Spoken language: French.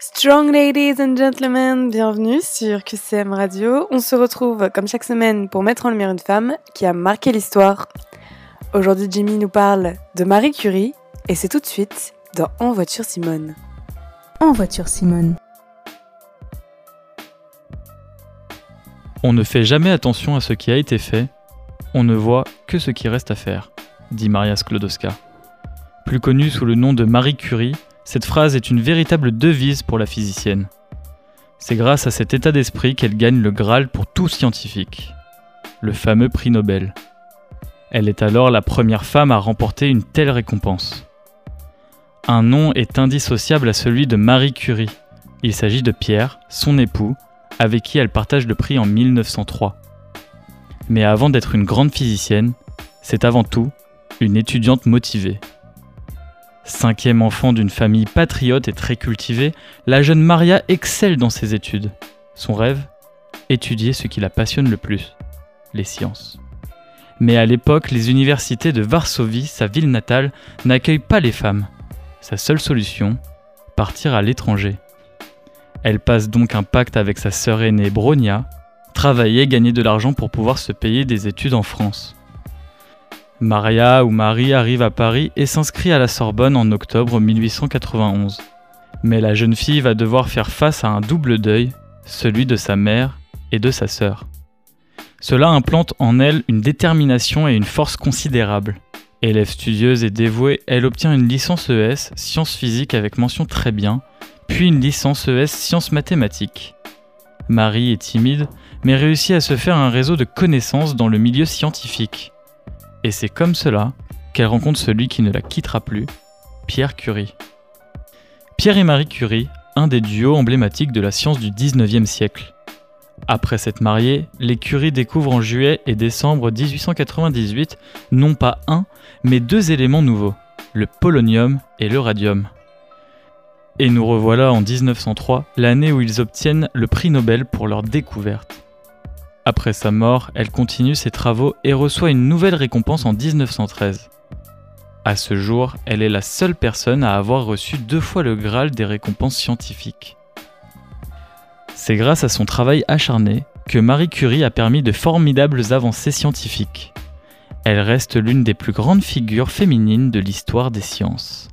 Strong ladies and gentlemen, bienvenue sur QCM Radio. On se retrouve comme chaque semaine pour mettre en lumière une femme qui a marqué l'histoire. Aujourd'hui, Jimmy nous parle de Marie Curie et c'est tout de suite dans En voiture Simone. En voiture Simone. On ne fait jamais attention à ce qui a été fait, on ne voit que ce qui reste à faire, dit Maria Sklodowska. Plus connue sous le nom de Marie Curie, cette phrase est une véritable devise pour la physicienne. C'est grâce à cet état d'esprit qu'elle gagne le Graal pour tout scientifique, le fameux prix Nobel. Elle est alors la première femme à remporter une telle récompense. Un nom est indissociable à celui de Marie Curie. Il s'agit de Pierre, son époux, avec qui elle partage le prix en 1903. Mais avant d'être une grande physicienne, c'est avant tout une étudiante motivée. Cinquième enfant d'une famille patriote et très cultivée, la jeune Maria excelle dans ses études. Son rêve? Étudier ce qui la passionne le plus, les sciences. Mais à l'époque, les universités de Varsovie, sa ville natale, n'accueillent pas les femmes. Sa seule solution? Partir à l'étranger. Elle passe donc un pacte avec sa sœur aînée Bronia, travailler, gagner de l'argent pour pouvoir se payer des études en France. Maria ou Marie arrive à Paris et s'inscrit à la Sorbonne en octobre 1891. Mais la jeune fille va devoir faire face à un double deuil, celui de sa mère et de sa sœur. Cela implante en elle une détermination et une force considérables. Élève studieuse et dévouée, elle obtient une licence ES, sciences physiques avec mention très bien, puis une licence ES, sciences mathématiques. Marie est timide, mais réussit à se faire un réseau de connaissances dans le milieu scientifique. Et c'est comme cela qu'elle rencontre celui qui ne la quittera plus, Pierre Curie. Pierre et Marie Curie, un des duos emblématiques de la science du 19e siècle. Après s'être mariés, les Curie découvrent en juillet et décembre 1898 non pas un, mais deux éléments nouveaux, le polonium et le radium. Et nous revoilà en 1903, l'année où ils obtiennent le prix Nobel pour leur découverte. Après sa mort, elle continue ses travaux et reçoit une nouvelle récompense en 1913. À ce jour, elle est la seule personne à avoir reçu deux fois le Graal des récompenses scientifiques. C'est grâce à son travail acharné que Marie Curie a permis de formidables avancées scientifiques. Elle reste l'une des plus grandes figures féminines de l'histoire des sciences.